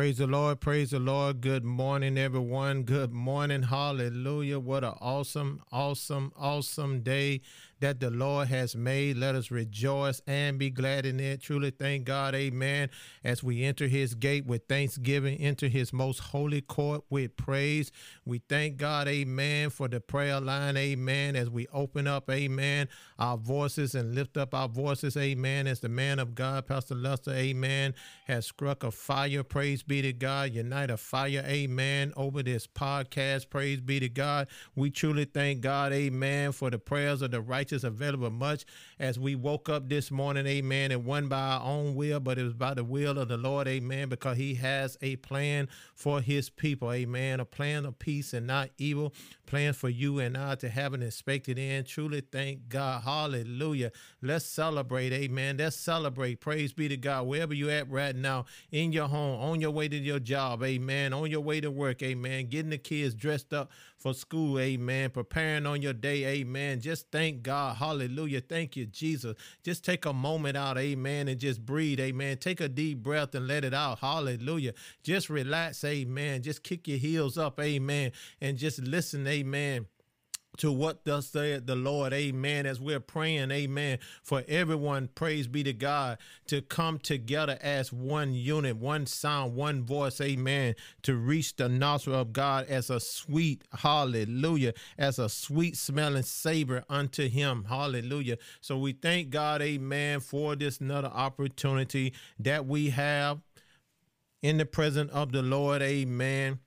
Praise the Lord. Praise the Lord. Good morning, everyone. Good morning. Hallelujah. What an awesome, awesome, awesome day that the Lord has made. Let us rejoice and be glad in it. Truly thank God. Amen. As we enter his gate with thanksgiving, enter his most holy court with praise. We thank God. Amen. For the prayer line. Amen. As we open up. Amen. Our voices and lift up our voices. Amen. As the man of God, Pastor Lester. Amen. Has struck a fire. Praise be to God. Unite a fire. Amen. Over this podcast. Praise be to God. We truly thank God. Amen. For the prayers of the righteous righteous available much as we woke up this morning, amen, and won by our own will, but it was by the will of the Lord, amen, because he has a plan for his people, amen, a plan of peace and not evil, plan for you and I to have an expected end. Truly thank God. Hallelujah. Let's celebrate, amen. Let's celebrate. Praise be to God. Wherever you at right now, in your home, on your way to your job, amen, on your way to work, amen, getting the kids dressed up for school, amen, preparing on your day, amen. Just thank God. Hallelujah. Thank you, Jesus. Just take a moment out, amen, and just breathe, amen. Take a deep breath and let it out. Hallelujah. Just relax, amen. Just kick your heels up, amen, and just listen, amen to what thus the Lord. Amen. As we're praying, amen, for everyone, praise be to God, to come together as one unit, one sound, one voice, amen, to reach the nostril of God as a sweet, hallelujah, as a sweet smelling savor unto him. Hallelujah. So we thank God, amen, for this another opportunity that we have in the presence of the Lord. Amen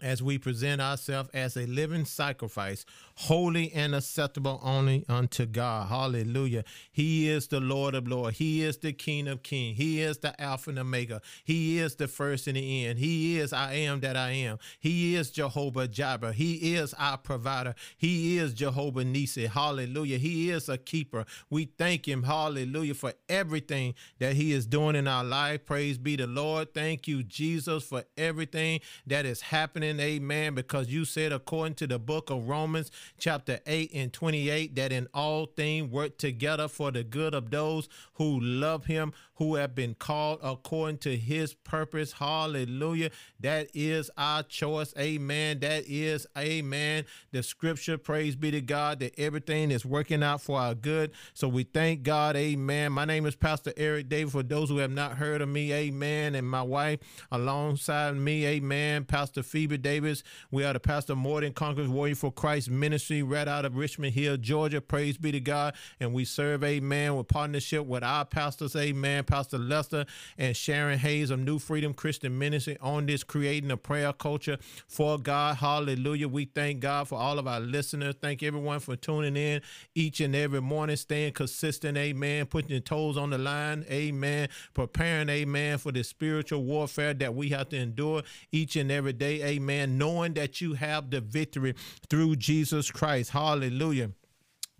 as we present ourselves as a living sacrifice, holy and acceptable only unto God. Hallelujah. He is the Lord of Lords. He is the King of Kings. He is the Alpha and Omega. He is the first and the end. He is I am that I am. He is Jehovah Jireh. He is our provider. He is Jehovah Nissi. Hallelujah. He is a keeper. We thank him. Hallelujah for everything that he is doing in our life. Praise be the Lord. Thank you, Jesus, for everything that is happening amen, because you said, according to the book of Romans, chapter 8 and 28, that in all things work together for the good of those who love him, who have been called according to his purpose. Hallelujah. That is our choice. Amen. That is, amen. The scripture, praise be to God, that everything is working out for our good. So we thank God. Amen. My name is Pastor Eric David. For those who have not heard of me, amen. And my wife alongside me, amen. Pastor Phoebe Davis. We are the Pastor More Than Conquerors Warrior for Christ Ministry right out of Richmond Hill, Georgia. Praise be to God. And we serve, amen, with partnership with our pastors, amen, Pastor Lester and Sharon Hayes of New Freedom Christian Ministry on this creating a prayer culture for God. Hallelujah. We thank God for all of our listeners. Thank everyone for tuning in each and every morning, staying consistent, amen, putting your toes on the line, amen, preparing, amen, for the spiritual warfare that we have to endure each and every day, amen, knowing that you have the victory through Jesus Christ. Hallelujah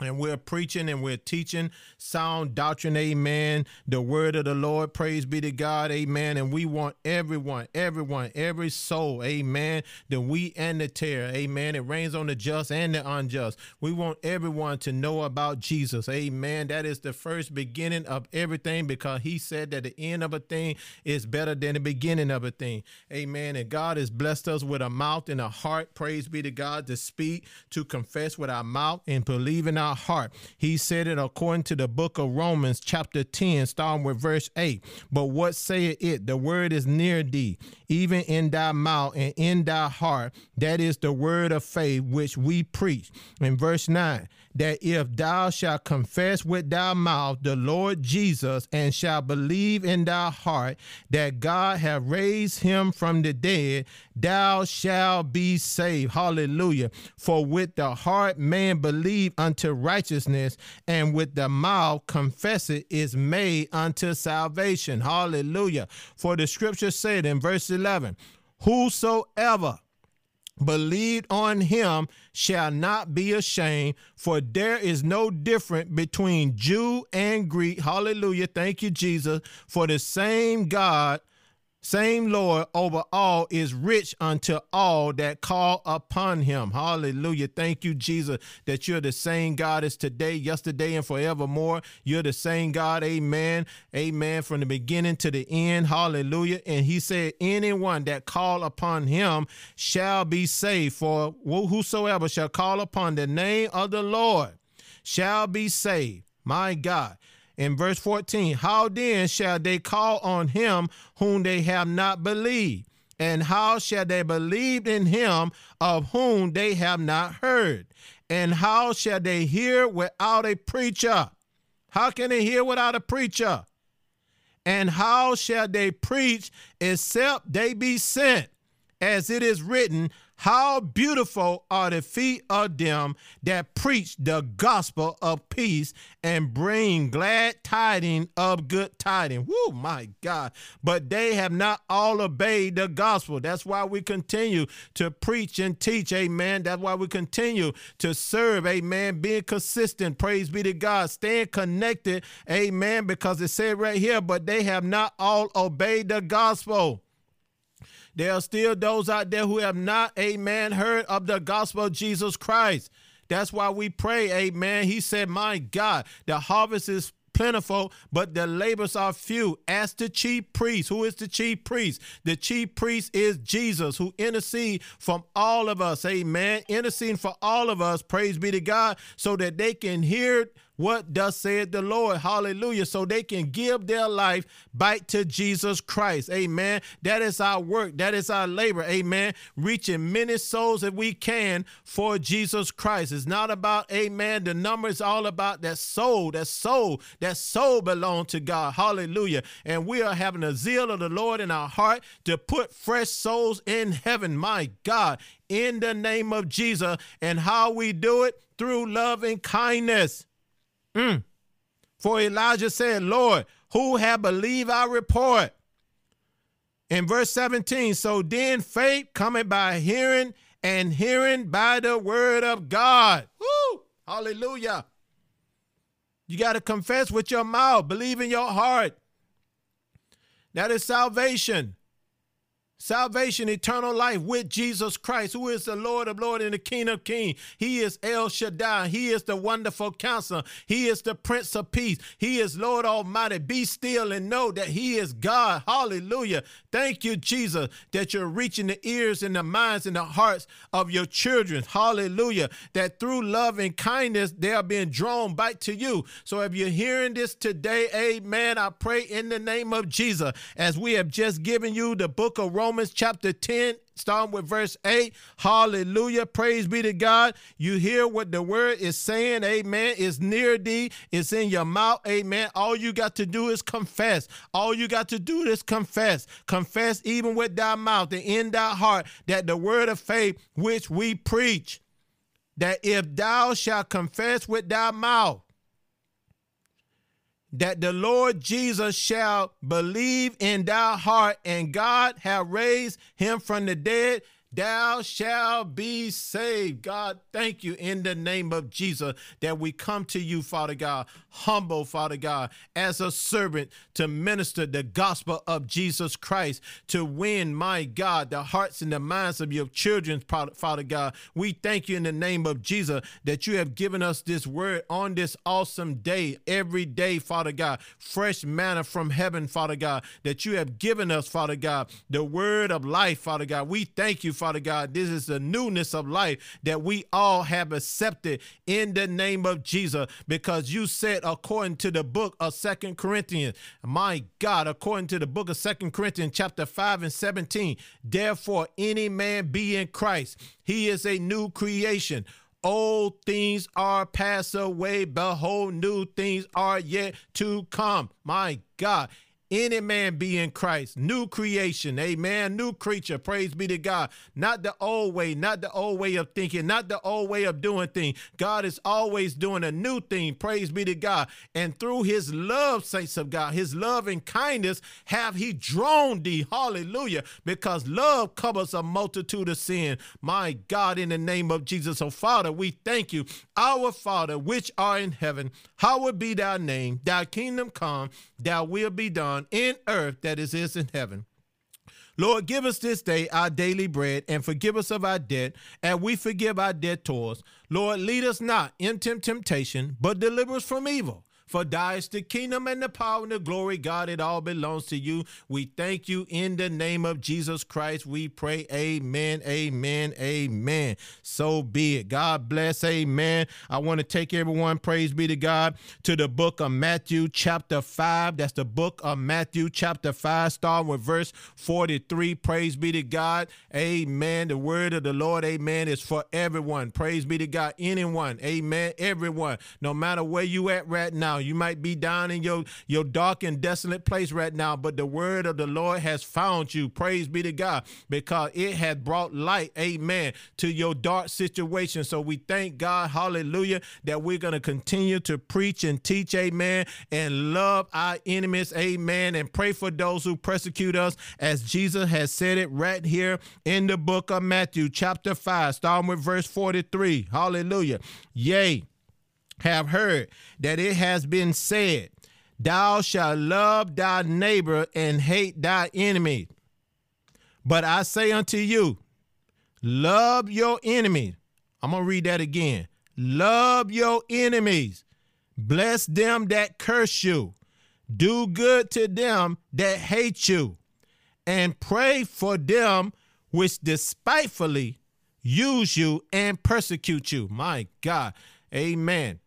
and we're preaching and we're teaching sound doctrine, amen. The word of the Lord, praise be to God, amen. And we want everyone, everyone, every soul, amen. The wheat and the tare, amen. It rains on the just and the unjust. We want everyone to know about Jesus, amen. That is the first beginning of everything because he said that the end of a thing is better than the beginning of a thing, amen. And God has blessed us with a mouth and a heart, praise be to God, to speak, to confess with our mouth and believe in our our heart. He said it according to the book of Romans, chapter 10, starting with verse 8. But what saith it? The word is near thee, even in thy mouth and in thy heart. That is the word of faith which we preach. In verse 9, that if thou shalt confess with thy mouth the Lord Jesus and shalt believe in thy heart that God hath raised him from the dead, thou shalt be saved. Hallelujah. For with the heart man believe unto righteousness, and with the mouth confess it is made unto salvation. Hallelujah. For the scripture said in verse 11, Whosoever believed on him shall not be ashamed, for there is no difference between Jew and Greek. Hallelujah. Thank you, Jesus. For the same God same Lord over all is rich unto all that call upon him. Hallelujah. Thank you, Jesus, that you're the same God as today, yesterday, and forevermore. You're the same God. Amen. Amen. From the beginning to the end. Hallelujah. And he said, Anyone that call upon him shall be saved. For whosoever shall call upon the name of the Lord shall be saved. My God in verse 14, how then shall they call on him whom they have not believed? And how shall they believe in him of whom they have not heard? And how shall they hear without a preacher? How can they hear without a preacher? And how shall they preach except they be sent? As it is written, how beautiful are the feet of them that preach the gospel of peace and bring glad tidings of good tidings. Whoo, my God. But they have not all obeyed the gospel. That's why we continue to preach and teach. Amen. That's why we continue to serve. Amen. Being consistent. Praise be to God. Staying connected. Amen. Because it said right here, but they have not all obeyed the gospel. There are still those out there who have not, amen, heard of the gospel of Jesus Christ. That's why we pray, amen. He said, My God, the harvest is plentiful, but the labors are few. Ask the chief priest. Who is the chief priest? The chief priest is Jesus, who intercede from all of us. Amen. Interceding for all of us. Praise be to God, so that they can hear what does said the Lord. Hallelujah. So they can give their life back to Jesus Christ. Amen. That is our work. That is our labor. Amen. Reaching many souls that we can for Jesus Christ. It's not about, amen. The number is all about that soul. That soul. That soul belongs to God. Hallelujah. And we are having a zeal of the Lord in our heart to put fresh souls in heaven. My God. In the name of Jesus. And how we do it? Through love and kindness. Mm. For Elijah said, Lord, who have believed our report? In verse 17, so then faith coming by hearing, and hearing by the word of God. Woo! Hallelujah. You got to confess with your mouth, believe in your heart. That is salvation. Salvation, eternal life with Jesus Christ, who is the Lord of Lords and the King of Kings. He is El Shaddai. He is the wonderful counselor. He is the Prince of Peace. He is Lord Almighty. Be still and know that He is God. Hallelujah. Thank you, Jesus, that you're reaching the ears and the minds and the hearts of your children. Hallelujah. That through love and kindness, they are being drawn back to you. So if you're hearing this today, amen, I pray in the name of Jesus, as we have just given you the book of Romans Romans chapter 10, starting with verse 8. Hallelujah. Praise be to God. You hear what the word is saying. Amen. It's near thee, it's in your mouth. Amen. All you got to do is confess. All you got to do is confess. Confess even with thy mouth and in thy heart that the word of faith which we preach, that if thou shalt confess with thy mouth, that the Lord Jesus shall believe in thy heart, and God have raised him from the dead, thou shalt be saved. God, thank you in the name of Jesus that we come to you, Father God, humble, Father God, as a servant to minister the gospel of Jesus Christ, to win, my God, the hearts and the minds of your children, Father God. We thank you in the name of Jesus that you have given us this word on this awesome day, every day, Father God, fresh manna from heaven, Father God, that you have given us, Father God, the word of life, Father God. We thank you, Father God. This is the newness of life that we all have accepted in the name of Jesus because you said according to the book of Second Corinthians, my God, according to the book of Second Corinthians chapter 5 and 17, therefore any man be in Christ, he is a new creation. Old things are passed away. Behold, new things are yet to come. My God any man be in Christ, new creation, amen, new creature, praise be to God. Not the old way, not the old way of thinking, not the old way of doing things. God is always doing a new thing, praise be to God. And through his love, saints of God, his love and kindness have he drawn thee, hallelujah, because love covers a multitude of sin. My God, in the name of Jesus. So, Father, we thank you, our Father, which are in heaven, hallowed be thy name, thy kingdom come, thy will be done in earth that is, is in heaven. Lord, give us this day our daily bread and forgive us of our debt, and we forgive our debtors. Lord, lead us not into temptation, but deliver us from evil. For thy is the kingdom and the power and the glory, God, it all belongs to you. We thank you in the name of Jesus Christ. We pray, Amen, Amen, Amen. So be it. God bless, Amen. I want to take everyone, praise be to God, to the book of Matthew, chapter 5. That's the book of Matthew, chapter 5, starting with verse 43. Praise be to God. Amen. The word of the Lord, amen, is for everyone. Praise be to God. Anyone, amen. Everyone, no matter where you at right now, you might be down in your, your dark and desolate place right now, but the word of the Lord has found you. Praise be to God, because it has brought light, amen, to your dark situation. So we thank God, hallelujah, that we're going to continue to preach and teach, amen, and love our enemies, amen, and pray for those who persecute us, as Jesus has said it right here in the book of Matthew, chapter 5, starting with verse 43. Hallelujah. Yea have heard that it has been said, Thou shalt love thy neighbor and hate thy enemy. But I say unto you, love your enemy. I'm going to read that again. Love your enemies. Bless them that curse you. Do good to them that hate you. And pray for them which despitefully use you and persecute you. My God. Amen.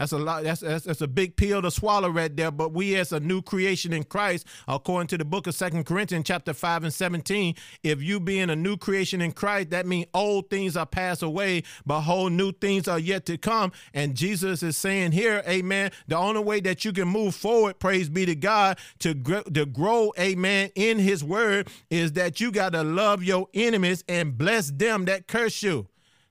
That's a lot. That's, that's, that's a big pill to swallow right there. But we, as a new creation in Christ, according to the book of Second Corinthians, chapter five and seventeen, if you being a new creation in Christ, that means old things are passed away, but whole new things are yet to come. And Jesus is saying here, Amen. The only way that you can move forward, praise be to God, to grow, to grow, Amen, in His Word, is that you got to love your enemies and bless them that curse you.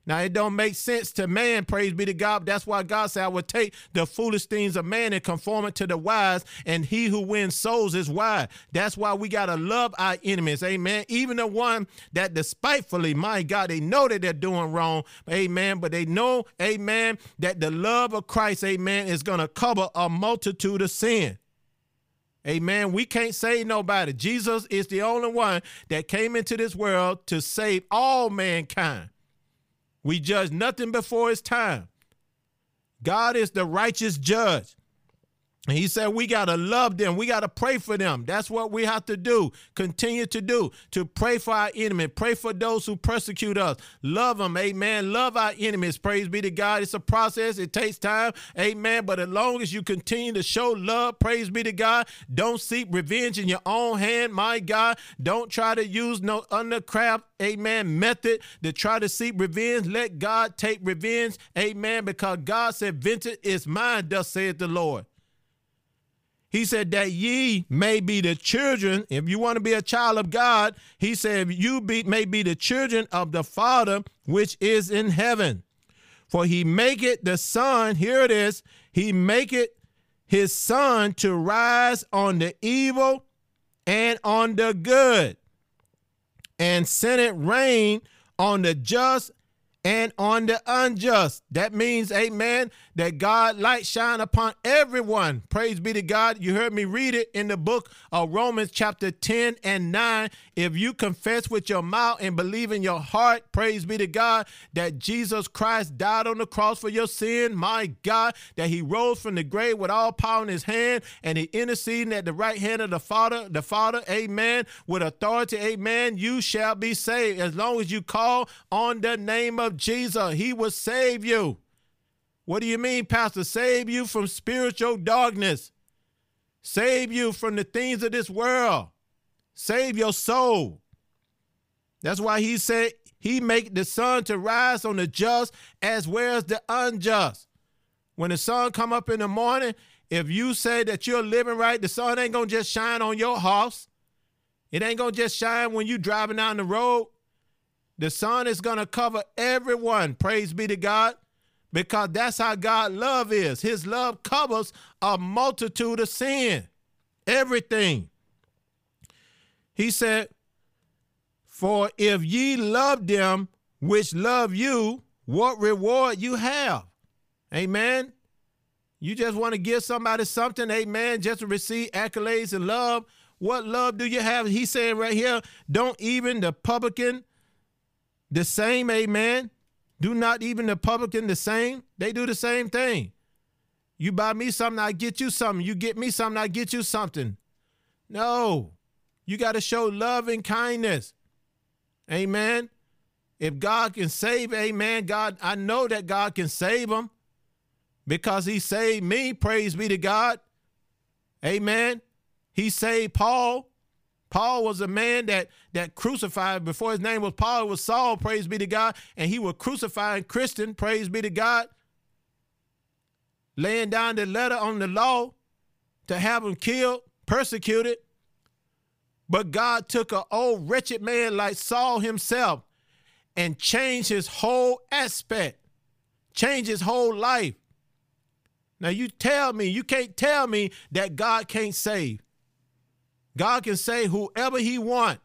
Now it don't make sense to man, praise be to God. That's why God said, I will take the foolish things of man and conform it to the wise, and he who wins souls is wise. That's why we gotta love our enemies, amen. Even the one that despitefully, my God, they know that they're doing wrong, amen. But they know, amen, that the love of Christ, amen, is gonna cover a multitude of sin. Amen. We can't save nobody. Jesus is the only one that came into this world to save all mankind. We judge nothing before it's time. God is the righteous judge. He said, We got to love them. We got to pray for them. That's what we have to do. Continue to do. To pray for our enemy. Pray for those who persecute us. Love them. Amen. Love our enemies. Praise be to God. It's a process. It takes time. Amen. But as long as you continue to show love, praise be to God. Don't seek revenge in your own hand. My God. Don't try to use no undercraft, amen, method to try to seek revenge. Let God take revenge. Amen. Because God said, Vengeance is mine, thus saith the Lord. He said that ye may be the children. If you want to be a child of God, he said, you be, may be the children of the Father which is in heaven. For he make it the sun, here it is, he make it his sun to rise on the evil and on the good, and send it rain on the just and on the unjust. That means, amen, that God light shine upon everyone. Praise be to God. You heard me read it in the book of Romans chapter 10 and 9. If you confess with your mouth and believe in your heart, praise be to God, that Jesus Christ died on the cross for your sin, my God, that he rose from the grave with all power in his hand and he interceding at the right hand of the Father, the Father, amen, with authority, amen, you shall be saved. As long as you call on the name of Jesus, he will save you. What do you mean, Pastor? Save you from spiritual darkness. Save you from the things of this world. Save your soul. That's why he said he make the sun to rise on the just as well as the unjust. When the sun come up in the morning, if you say that you're living right, the sun ain't gonna just shine on your house. It ain't gonna just shine when you driving down the road. The sun is gonna cover everyone. Praise be to God because that's how God love is. His love covers a multitude of sin, everything. He said, For if ye love them which love you, what reward you have? Amen. You just want to give somebody something, amen, just to receive accolades and love. What love do you have? He's saying right here, don't even the publican the same, amen. Do not even the publican the same. They do the same thing. You buy me something, I get you something. You get me something, I get you something. No, you got to show love and kindness. Amen. If God can save, amen, God, I know that God can save them because he saved me. Praise be to God. Amen. He saved Paul. Paul was a man that that crucified before his name was Paul, was Saul, praise be to God, and he was crucifying Christian, praise be to God, laying down the letter on the law to have him killed, persecuted. But God took an old wretched man like Saul himself and changed his whole aspect, changed his whole life. Now you tell me, you can't tell me that God can't save. God can save whoever he want.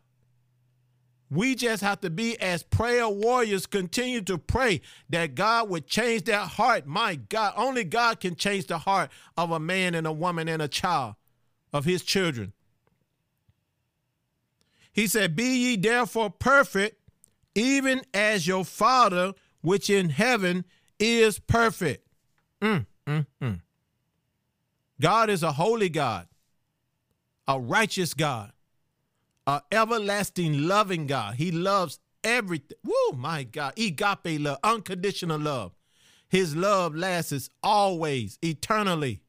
We just have to be as prayer warriors, continue to pray that God would change that heart. My God, only God can change the heart of a man and a woman and a child of his children. He said, Be ye therefore perfect, even as your Father which in heaven is perfect. Mm, mm, mm. God is a holy God a righteous God, a everlasting loving God. He loves everything. Woo, my God. Agape love, unconditional love. His love lasts always, eternally.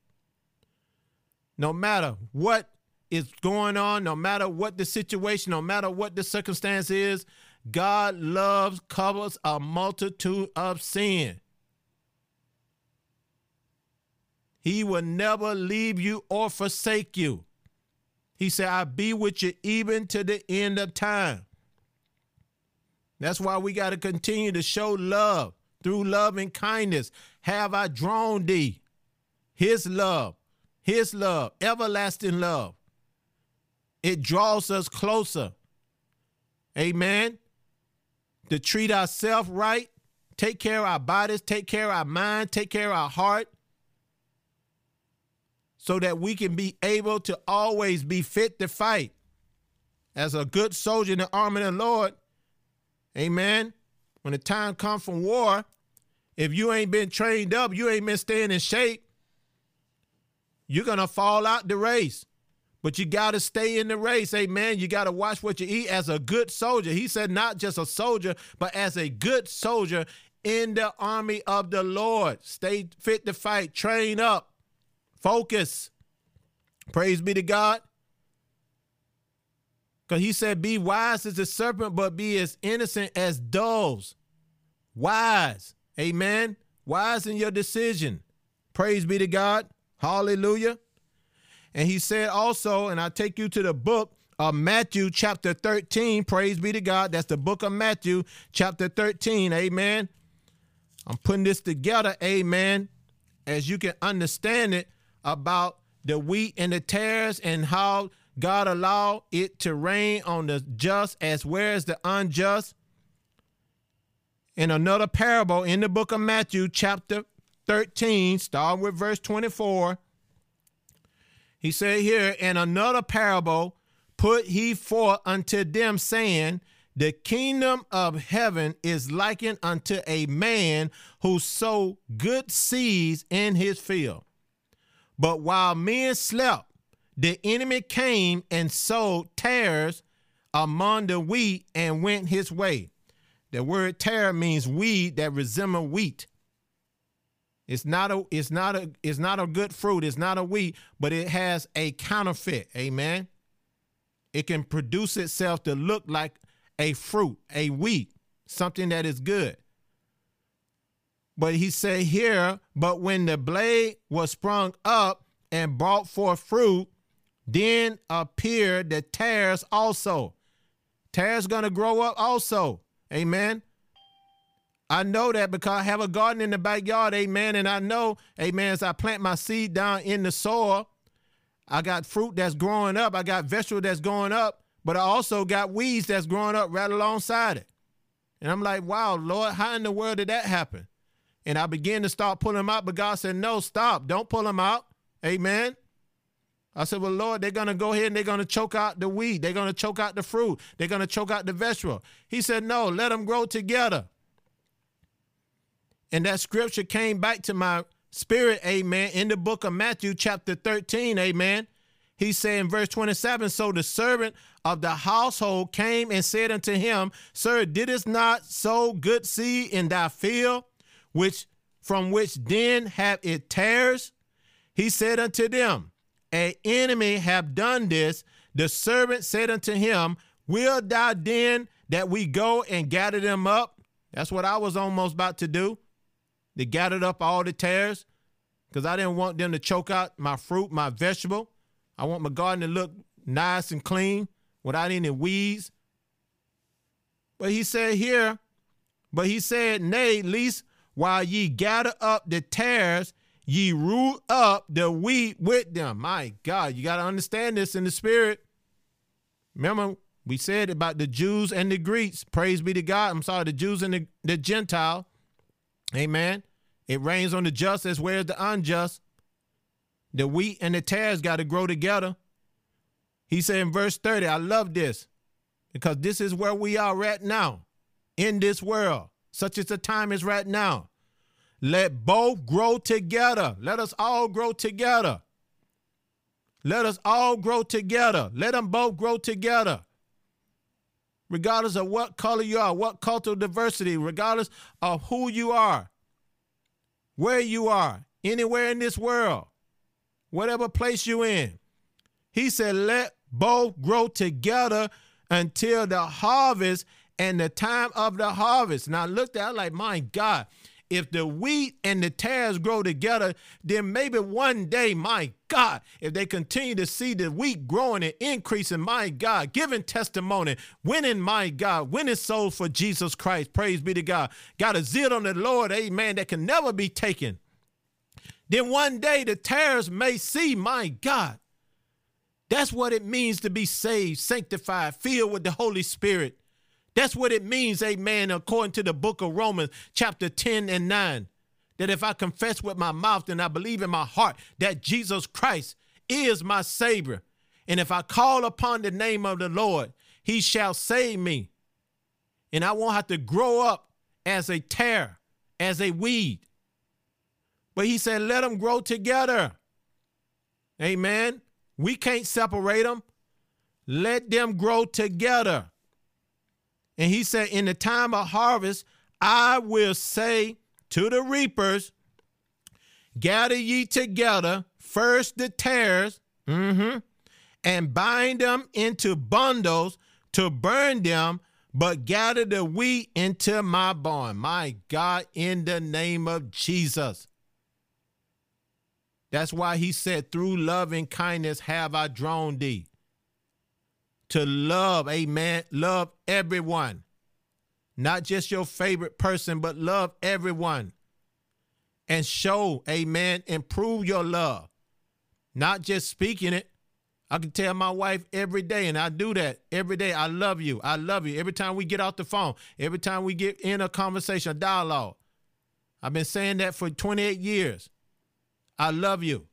No matter what is going on, no matter what the situation, no matter what the circumstance is, God loves, covers a multitude of sin. He will never leave you or forsake you. He said, I'll be with you even to the end of time. That's why we got to continue to show love through love and kindness. Have I drawn thee? His love, his love, everlasting love. It draws us closer. Amen. To treat ourselves right, take care of our bodies, take care of our mind, take care of our heart, so that we can be able to always be fit to fight as a good soldier in the army of the Lord. Amen. When the time comes from war, if you ain't been trained up, you ain't been staying in shape, you're going to fall out the race. But you got to stay in the race. Amen. You got to watch what you eat as a good soldier. He said, not just a soldier, but as a good soldier in the army of the Lord. Stay fit to fight, train up. Focus. Praise be to God. Because he said, Be wise as a serpent, but be as innocent as doves. Wise. Amen. Wise in your decision. Praise be to God. Hallelujah. And he said also, and I take you to the book of Matthew, chapter 13. Praise be to God. That's the book of Matthew, chapter 13. Amen. I'm putting this together. Amen. As you can understand it about the wheat and the tares and how God allowed it to rain on the just as well as the unjust. In another parable in the book of Matthew, chapter 13, starting with verse 24, he said here, In another parable put he forth unto them, saying, The kingdom of heaven is likened unto a man who sowed good seeds in his field. But while men slept, the enemy came and sowed tares among the wheat and went his way. The word tare means weed that resemble wheat. It's not a it's not a it's not a good fruit, it's not a wheat, but it has a counterfeit. Amen. It can produce itself to look like a fruit, a wheat, something that is good. But he said here, but when the blade was sprung up and brought forth fruit, then appeared the tares also. Tares gonna grow up also. Amen. I know that because I have a garden in the backyard, amen. And I know, amen, as I plant my seed down in the soil, I got fruit that's growing up. I got vegetable that's growing up, but I also got weeds that's growing up right alongside it. And I'm like, wow, Lord, how in the world did that happen? And I began to start pulling them out, but God said, no, stop. Don't pull them out. Amen. I said, Well, Lord, they're going to go ahead and they're going to choke out the weed. They're going to choke out the fruit. They're going to choke out the vegetable. He said, No, let them grow together. And that scripture came back to my spirit, amen, in the book of Matthew, chapter 13, amen. He said in verse 27 So the servant of the household came and said unto him, Sir, didst not sow good seed in thy field, which from which then have it tares? He said unto them, A enemy have done this. The servant said unto him, Will thou then that we go and gather them up? That's what I was almost about to do. They gathered up all the tares because I didn't want them to choke out my fruit, my vegetable. I want my garden to look nice and clean without any weeds. But he said here, but he said, Nay, least while ye gather up the tares, ye root up the wheat with them. My God, you got to understand this in the spirit. Remember, we said about the Jews and the Greeks. Praise be to God. I'm sorry, the Jews and the, the Gentile. Amen. It rains on the just as well as the unjust. The wheat and the tares got to grow together. He said in verse 30, I love this because this is where we are right now in this world, such as the time is right now. Let both grow together. Let us all grow together. Let us all grow together. Let them both grow together. Regardless of what color you are, what cultural diversity, regardless of who you are, where you are, anywhere in this world whatever place you in. He said, let both grow together until the harvest and the time of the harvest. Now I looked at it like, my God, if the wheat and the tares grow together, then maybe one day, my God, if they continue to see the wheat growing and increasing, my God, giving testimony, winning, my God, winning souls for Jesus Christ. Praise be to God. Got a zeal on the Lord, amen, that can never be taken. Then one day the tares may see, my God. That's what it means to be saved, sanctified, filled with the Holy Spirit. That's what it means, amen, according to the book of Romans, chapter 10 and 9. That if I confess with my mouth and I believe in my heart that Jesus Christ is my Savior, and if I call upon the name of the Lord, he shall save me. And I won't have to grow up as a tare, as a weed. But he said, let them grow together. Amen. We can't separate them. Let them grow together. And he said, in the time of harvest, I will say to the reapers, gather ye together first the tares, mm-hmm, and bind them into bundles to burn them, but gather the wheat into my barn. My God, in the name of Jesus. That's why he said, through love and kindness have I drawn thee. To love, amen, love everyone. Not just your favorite person, but love everyone. And show, amen, improve your love. Not just speaking it. I can tell my wife every day, and I do that every day. I love you. I love you. Every time we get off the phone, every time we get in a conversation, a dialogue. I've been saying that for 28 years. I love you.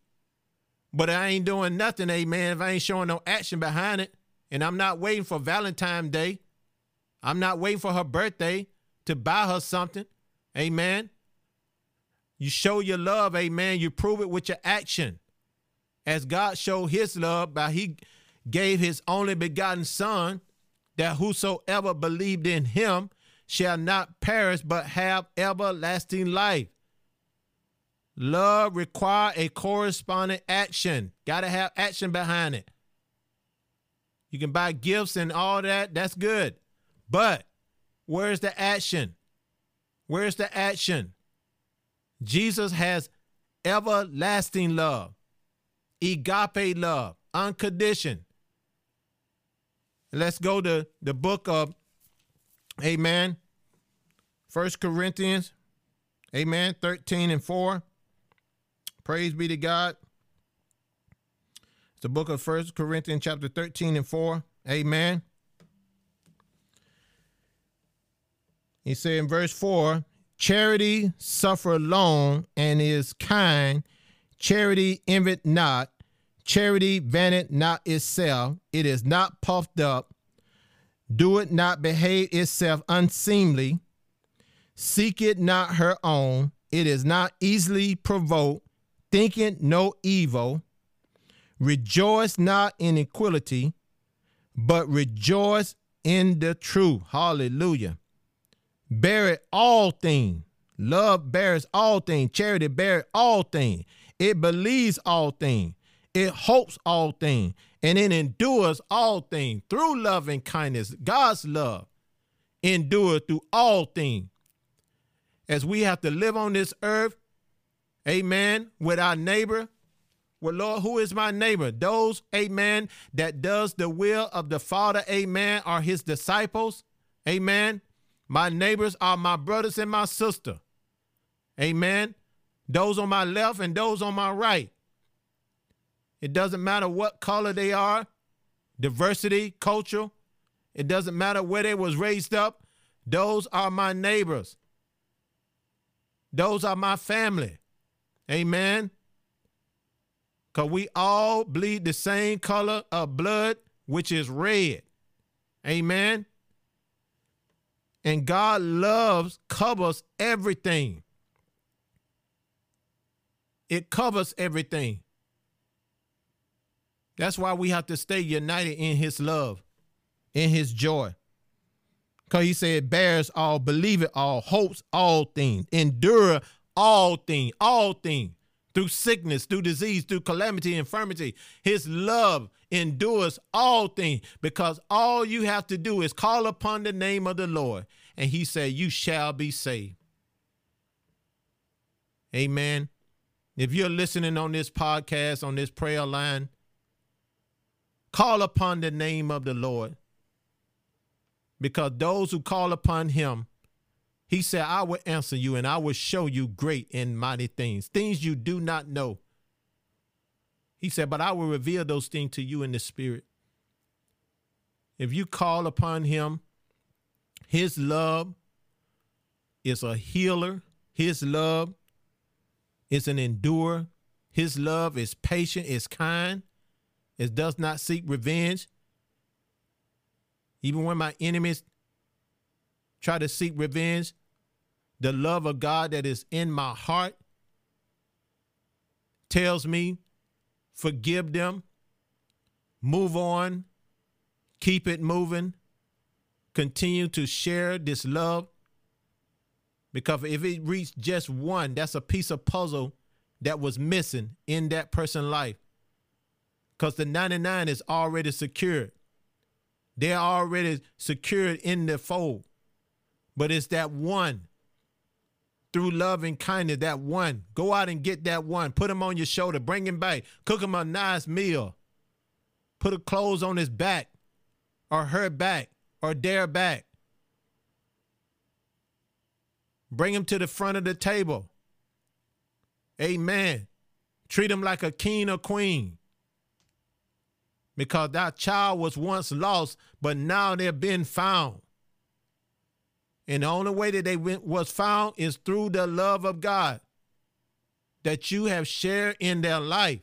But I ain't doing nothing, amen, if I ain't showing no action behind it. And I'm not waiting for Valentine's Day. I'm not waiting for her birthday to buy her something. Amen. You show your love, amen. You prove it with your action. As God showed his love by he gave his only begotten son that whosoever believed in him shall not perish but have everlasting life. Love require a corresponding action. Got to have action behind it. You can buy gifts and all that. That's good. But where's the action? Where's the action? Jesus has everlasting love, agape love, unconditioned. Let's go to the book of Amen. First Corinthians, Amen, 13 and 4. Praise be to God. The book of First Corinthians, chapter 13 and 4. Amen. He said in verse 4 Charity suffer long and is kind. Charity envied not. Charity vaunteth not itself, it is not puffed up, do it not behave itself unseemly, seek it not her own, it is not easily provoked, thinking no evil, rejoice not in equality, but rejoice in the truth. Hallelujah. Bear it all things. Love bears all things. Charity bears all things. It believes all things. It hopes all things. And it endures all things through love and kindness. God's love endures through all things. As we have to live on this earth, amen, with our neighbor, well, Lord, who is my neighbor? Those, amen, that does the will of the Father, amen, are his disciples. Amen. My neighbors are my brothers and my sister. Amen. Those on my left and those on my right. It doesn't matter what color they are, diversity, culture. It doesn't matter where they was raised up. Those are my neighbors. Those are my family. Amen. Because we all bleed the same color of blood, which is red. Amen. And God loves, covers everything. It covers everything. That's why we have to stay united in his love, in his joy. Because he said, bears all, believe it all, hopes all things, endure all things, all things through sickness, through disease, through calamity, infirmity. His love endures all things because all you have to do is call upon the name of the Lord. And he said, You shall be saved. Amen. If you're listening on this podcast, on this prayer line, call upon the name of the Lord because those who call upon him he said, I will answer you and I will show you great and mighty things, things you do not know. He said, But I will reveal those things to you in the spirit. If you call upon him, his love is a healer, his love is an endurer, his love is patient, is kind, it does not seek revenge. Even when my enemies try to seek revenge, the love of God that is in my heart tells me forgive them, move on, keep it moving, continue to share this love. Because if it reached just one, that's a piece of puzzle that was missing in that person's life. Because the 99 is already secured. They're already secured in the fold. But it's that one through love and kindness, that one. Go out and get that one. Put him on your shoulder. Bring him back. Cook him a nice meal. Put a clothes on his back or her back or their back. Bring him to the front of the table. Amen. Treat him like a king or queen. Because that child was once lost, but now they're being found. And the only way that they went, was found is through the love of God that you have shared in their life.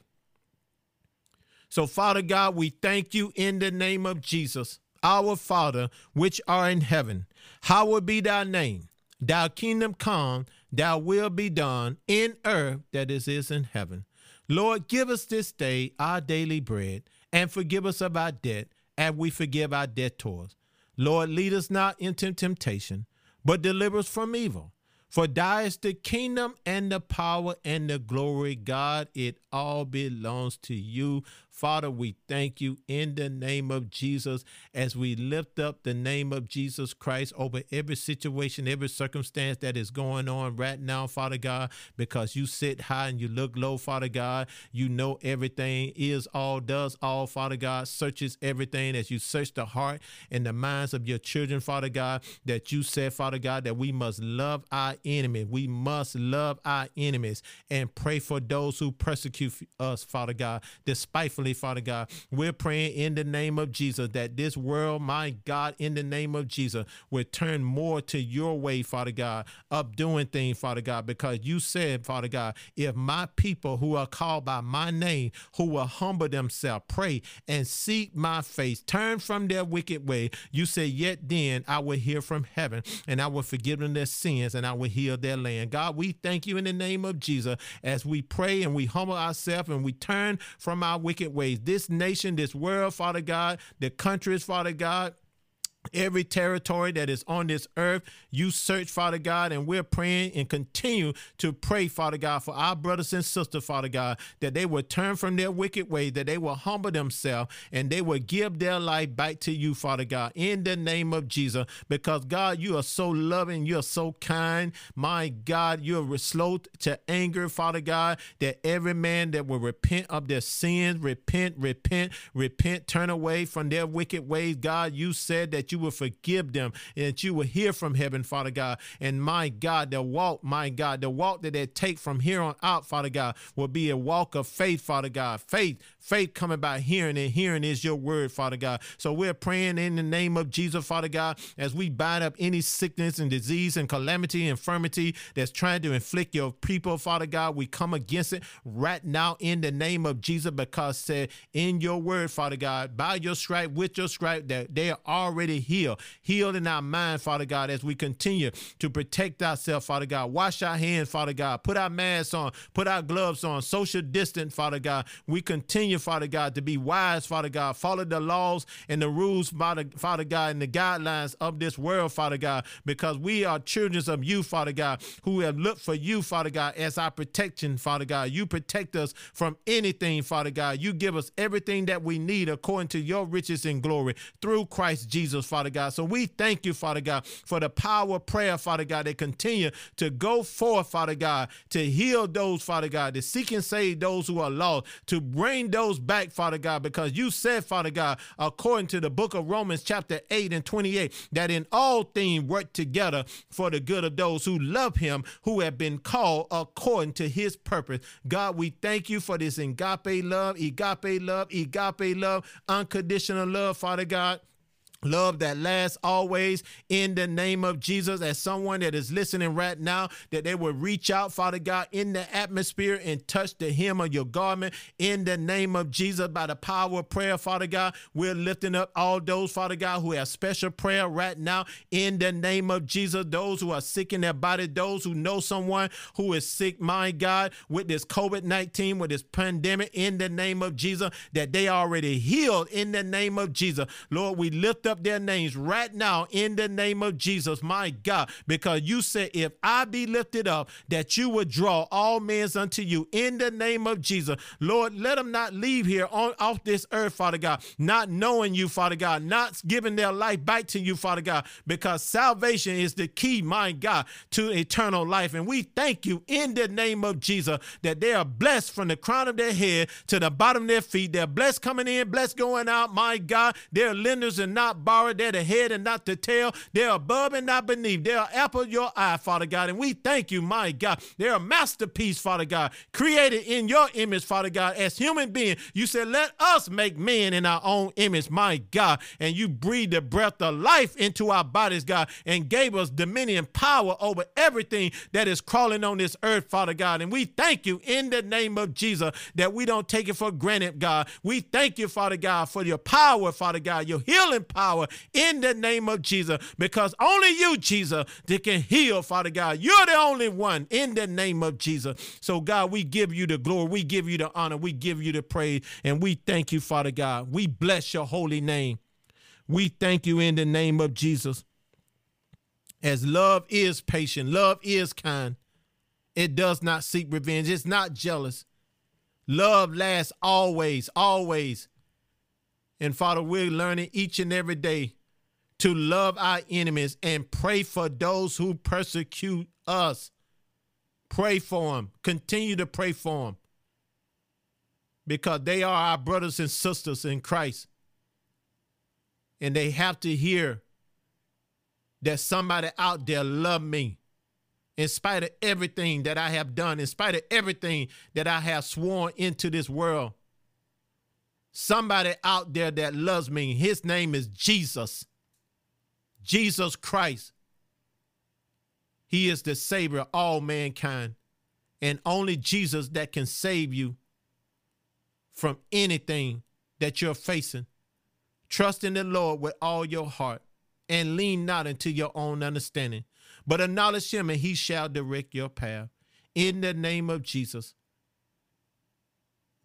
So, Father God, we thank you in the name of Jesus, our Father, which are in heaven. Hallowed be thy name. Thy kingdom come, thy will be done in earth that is, is in heaven. Lord, give us this day our daily bread and forgive us of our debt as we forgive our debtors. Lord, lead us not into temptation, but deliver us from evil. For thy is the kingdom and the power and the glory, God. It all belongs to you. Father, we thank you in the name of Jesus as we lift up the name of Jesus Christ over every situation, every circumstance that is going on right now, Father God, because you sit high and you look low, Father God. You know everything, is all, does all, Father God, searches everything as you search the heart and the minds of your children, Father God, that you said, Father God, that we must love our enemies. We must love our enemies and pray for those who persecute us, Father God, despitefully family, Father God. We're praying in the name of Jesus that this world, my God, in the name of Jesus, will turn more to your way, Father God, of doing things, Father God, because you said, Father God, if my people who are called by my name, who will humble themselves, pray and seek my face, turn from their wicked way, you say, yet then I will hear from heaven and I will forgive them their sins and I will heal their land. God, we thank you in the name of Jesus as we pray and we humble ourselves and we turn from our wicked ways. This nation, this world, Father God, the countries, Father God, every territory that is on this earth. You search, Father God, and we're praying and continue to pray, Father God, for our brothers and sisters, Father God, that they will turn from their wicked way, that they will humble themselves, and they will give their life back to you, Father God, in the name of Jesus. Because, God, you are so loving, you are so kind. My God, you are slow to anger, Father God, that every man that will repent of their sins, repent, repent, repent, turn away from their wicked ways. God, you said that you will forgive them and that you will hear from heaven, Father God. And my God, the walk, my God, the walk that they take from here on out, Father God, will be a walk of faith, Father God. Faith, faith coming by hearing, and hearing is your word, Father God. So we're praying in the name of Jesus, Father God, as we bind up any sickness and disease and calamity, infirmity that's trying to inflict your people, Father God. We come against it right now in the name of Jesus, because said in your word, Father God, by your stripe, with your stripe, that they are already healed, healed in our mind, Father God, as we continue to protect ourselves, Father God. Wash our hands, Father God. Put our masks on. Put our gloves on. Social distance, Father God. We continue, Father God, to be wise, Father God. Follow the laws and the rules, Father, Father God, and the guidelines of this world, Father God, because we are children of you, Father God, who have looked for you, Father God, as our protection, Father God. You protect us from anything, Father God. You give us everything that we need according to your riches and glory through Christ Jesus, Father God. So we thank you, Father God, for the power of prayer, Father God, that continue to go forth, Father God, to heal those, Father God, to seek and save those who are lost, to bring those back, Father God, because you said, Father God, according to the book of Romans, chapter 8 and 28, that in all things work together for the good of those who love him, who have been called according to his purpose. God, we thank you for this agape love, agape love, agape love, unconditional love, Father God. Love that lasts always in the name of Jesus. As someone that is listening right now, that they will reach out, Father God, in the atmosphere and touch the hem of your garment in the name of Jesus by the power of prayer, Father God. We're lifting up all those, Father God, who have special prayer right now in the name of Jesus. Those who are sick in their body, those who know someone who is sick, my God, with this COVID 19, with this pandemic in the name of Jesus, that they already healed in the name of Jesus. Lord, we lift up their names right now in the name of Jesus, my God, because you said, if I be lifted up, that you would draw all men unto you in the name of Jesus. Lord, let them not leave here on off this earth, Father God, not knowing you, Father God, not giving their life back to you, Father God, because salvation is the key, my God, to eternal life. And we thank you in the name of Jesus that they are blessed from the crown of their head to the bottom of their feet. They're blessed coming in, blessed going out, my God. They're lenders and not borrowed. They're the head and not the tail. They're above and not beneath. They're apple your eye, Father God. And we thank you, my God. They're a masterpiece, Father God, created in your image, Father God, as human beings. You said, let us make men in our own image, my God. And you breathed the breath of life into our bodies, God, and gave us dominion power over everything that is crawling on this earth, Father God. And we thank you in the name of Jesus that we don't take it for granted, God. We thank you, Father God, for your power, Father God, your healing power in the name of Jesus because only you, Jesus, that can heal, Father God. You're the only one in the name of Jesus. So, God, we give you the glory, we give you the honor, we give you the praise, and we thank you, Father God. We bless your holy name. We thank you in the name of Jesus. As love is patient, love is kind. It does not seek revenge, it's not jealous. Love lasts always, always. And Father, we're learning each and every day to love our enemies and pray for those who persecute us. Pray for them. Continue to pray for them because they are our brothers and sisters in Christ. And they have to hear that somebody out there love me in spite of everything that I have done, in spite of everything that I have sworn into this world. Somebody out there that loves me. His name is Jesus. Jesus Christ. He is the Savior of all mankind. And only Jesus that can save you from anything that you're facing. Trust in the Lord with all your heart and lean not into your own understanding, but acknowledge him and he shall direct your path. In the name of Jesus.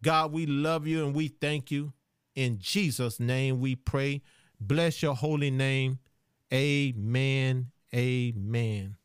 God, we love you and we thank you. In Jesus' name we pray. Bless your holy name. Amen. Amen.